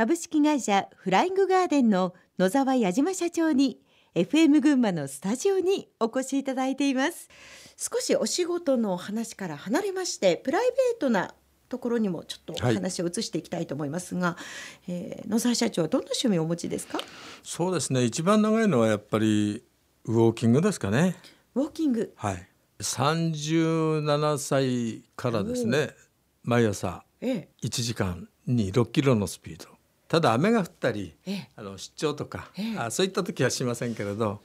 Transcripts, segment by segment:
株式会社フライングガーデンの野沢矢島社長に FM 群馬のスタジオにお越しいただいています。少しお仕事の話から離れましてプライベートなところにもちょっとお話を移していきたいと思いますが、はい、えー、野沢社長はどんな趣味をお持ちですか？そうですね。一番長いのはやっぱりウォーキングですかね。ウォーキング。はい。37歳からですね。毎朝1時間に6キロのスピードただ雨が降ったり、あの出張とか、あそういった時はしませんけれど、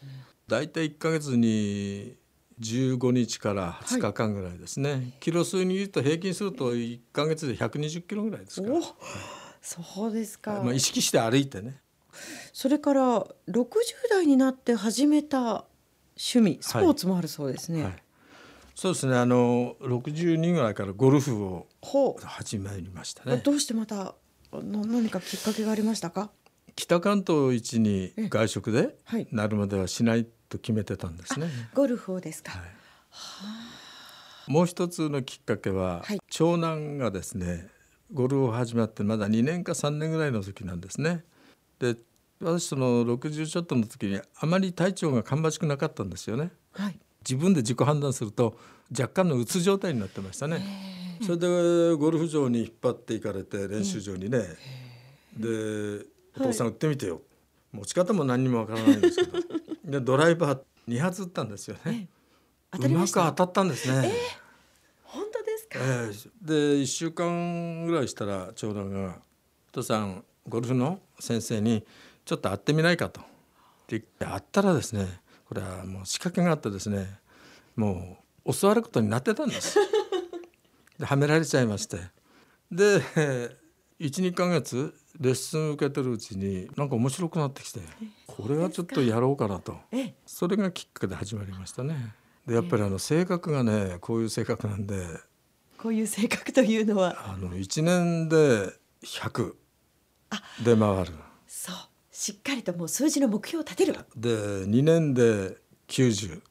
大体1か月に15日から20日間ぐらいですね、はい、キロ数に言うと平均すると1か月で120キロぐらいですから、そうですか、まあ、意識して歩いてね。それから60代になって始めた趣味スポーツもあるそうですね、はい。はい、そうですね。あの62ぐらいからゴルフを始めましたね。どうしてまた何かきっかけがありましたか？北関東一に外食でなるまではしないと決めてたんですね。ゴルフをですか、はい、もう一つのきっかけは、はい、長男がですねゴルフを始まってまだ2年か3年ぐらいの時なんですね。で私その60ちょっとの時にあまり体調が芳しくなかったんですよね。はい、自分で自己判断すると若干のうつ状態になってましたね。それでゴルフ場に引っ張っていかれて練習場にね、でお父さん打ってみてよ、持ち方も何にもわからないんですけど。でドライバー2発打ったんですよね。うまく当たったんですね。本当ですか、えー、で1週間ぐらいしたら長男が「お父さんゴルフの先生にちょっと会ってみないか」と。って言って会ったらですねこれはもう仕掛けがあってですねもう教わることになってたんです。ではめられちゃいまして。で 12か月レッスン受けてるうちになんか面白くなってきてこれはちょっとやろうかなと。それがきっかけで始まりましたね。でやっぱりあの性格がねこういう性格なんで。こういう性格というのは？あの1年で100で回る。そう。しっかりともう数字の目標を立てる。で2年で90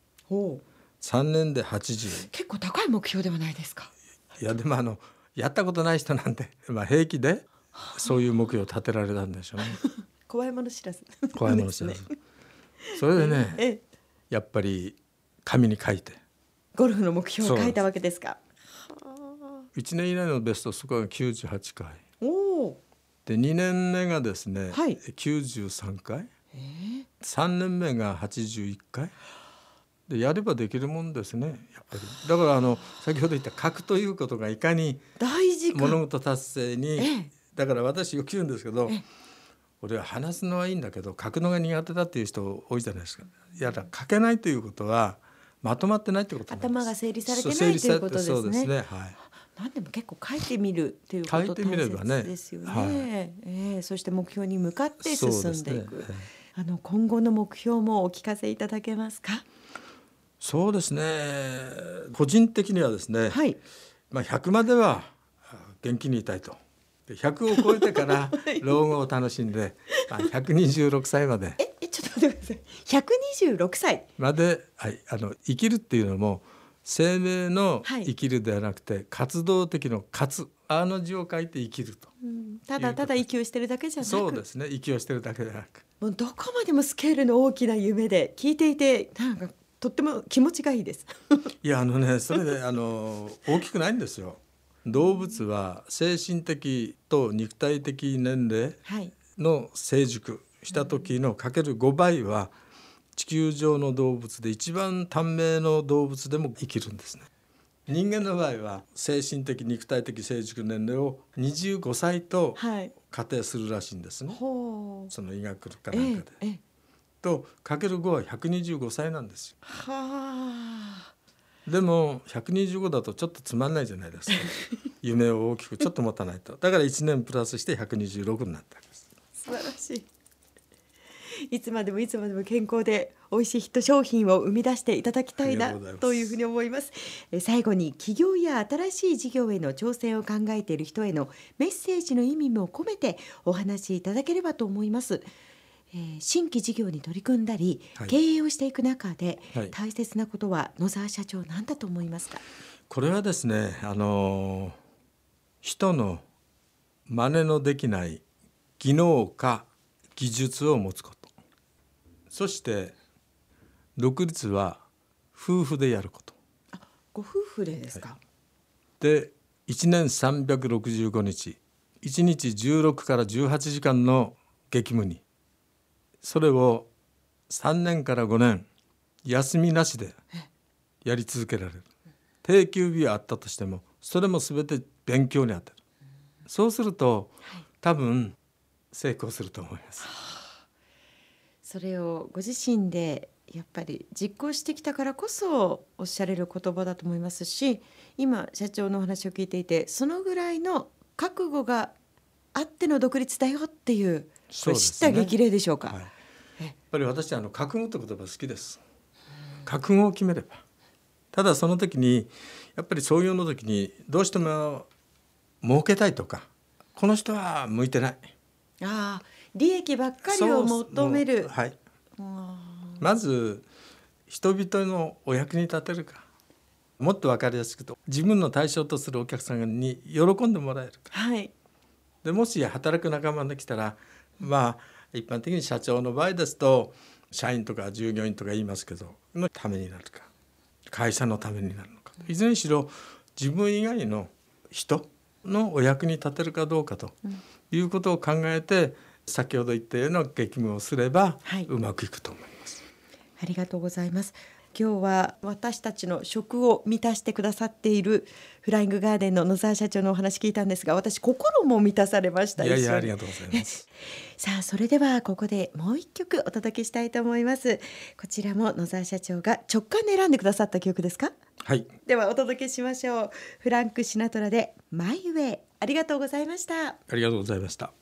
3年で80結構高い目標ではないですかいやでもあのやったことない人なんて、まあ、平気でそういう目標を立てられたんでしょうね。怖いもの知らず。怖いもの知らず。それでね、やっぱり紙に書いて。ゴルフの目標を書いたわけですか。一年以内のベストスコアが九十八回。で二年目がですね、九十三回。三年目が八十一回。でやればできるもんですねやっぱり。だからあの先ほど言った書くということがいかに物事達成にだから私よく言うんですけど俺は話すのはいいんだけど書くのが苦手だっていう人多いじゃないですか。いやだ書けないということはまとまってないってこと頭が整理されてないということですね。そうですねはい。何でも結構書いてみるっていうこと大切ですよね。ねはい、えー、そして目標に向かって進んでいく。ね、あの今後の目標もお聞かせいただけますか？そうですね。個人的にはですね、はい、まあ、100までは元気にいたいと。100を超えてから 老後を楽しんで、まあ、126歳まで。えちょっと待ってください。126歳まで、はい、あの生きるっていうのも生命の生きるではなくて、はい、活動的の活。あの字を書いて生きると、うん、ただただ息をしてるだけじゃなく。そうですね。息をしてるだけでなく。もうどこまでもスケールの大きな夢で聞いていてなんかとっても気持ちがいいです。いやあのねそれであの大きくないんですよ。動物は精神的と肉体的年齢の成熟した時のかける5倍は地球上の動物で一番短命の動物でも生きるんですね。人間の場合は精神的肉体的成熟年齢を25歳と仮定するらしいんですね、はい、その医学かなんかで。ええとかける5は125歳なんですよ。はでも125だとちょっとつまんないじゃないですか。夢を大きくちょっと持たないと。だから1年プラスして126になったんです。素晴らしい。いつまでもいつまでも健康で美味しいヒット商品を生み出していただきたいなというふうに思います。え最後に企業や新しい事業への挑戦を考えている人へのメッセージの意味も込めてお話しいただければと思いますえー、新規事業に取り組んだり、はい、経営をしていく中で、大切なことは野沢社長何だと思いますか？これはですねあの人の真似のできない技能か技術を持つこと。そして独立は夫婦でやること。ご夫婦でですか、はい、で1年365日。1日16から18時間の激務にそれを3年から5年休みなしでやり続けられる。定休日はあったとしてもそれも全て勉強に当てる。そうすると、多分成功すると思います。それをご自身でやっぱり実行してきたからこそおっしゃれる言葉だと思いますし今社長のお話を聞いていてそのぐらいの覚悟があっての独立だよっていうこれ知った激励でしょうか？はい、やっぱり私はあの覚悟って言葉好きです。覚悟を決めればただその時にやっぱり創業の時にどうしても儲けたいとかこの人は向いてない。ああ利益ばっかりを求める。はい。まず人々のお役に立てるかもっと分かりやすくと自分の対象とするお客さんに喜んでもらえるか。はい、でもし働く仲間できたらまあ一般的に社長の場合ですと社員とか従業員とか言いますけどのためになるか会社のためになるのかいずれにしろ自分以外の人のお役に立てるかどうかということを考えて、先ほど言ったような激務をすれば、うまくいくと思います。ありがとうございます。今日は私たちの食を満たしてくださっているフライングガーデンの野沢社長のお話聞いたんですが私心も満たされました。いやいやありがとうございます。さあそれではここでもう一曲お届けしたいと思います。こちらも野沢社長が直感で選んでくださった曲ですか？はい。ではお届けしましょう。フランクシナトラでマイウェイありがとうございました。ありがとうございました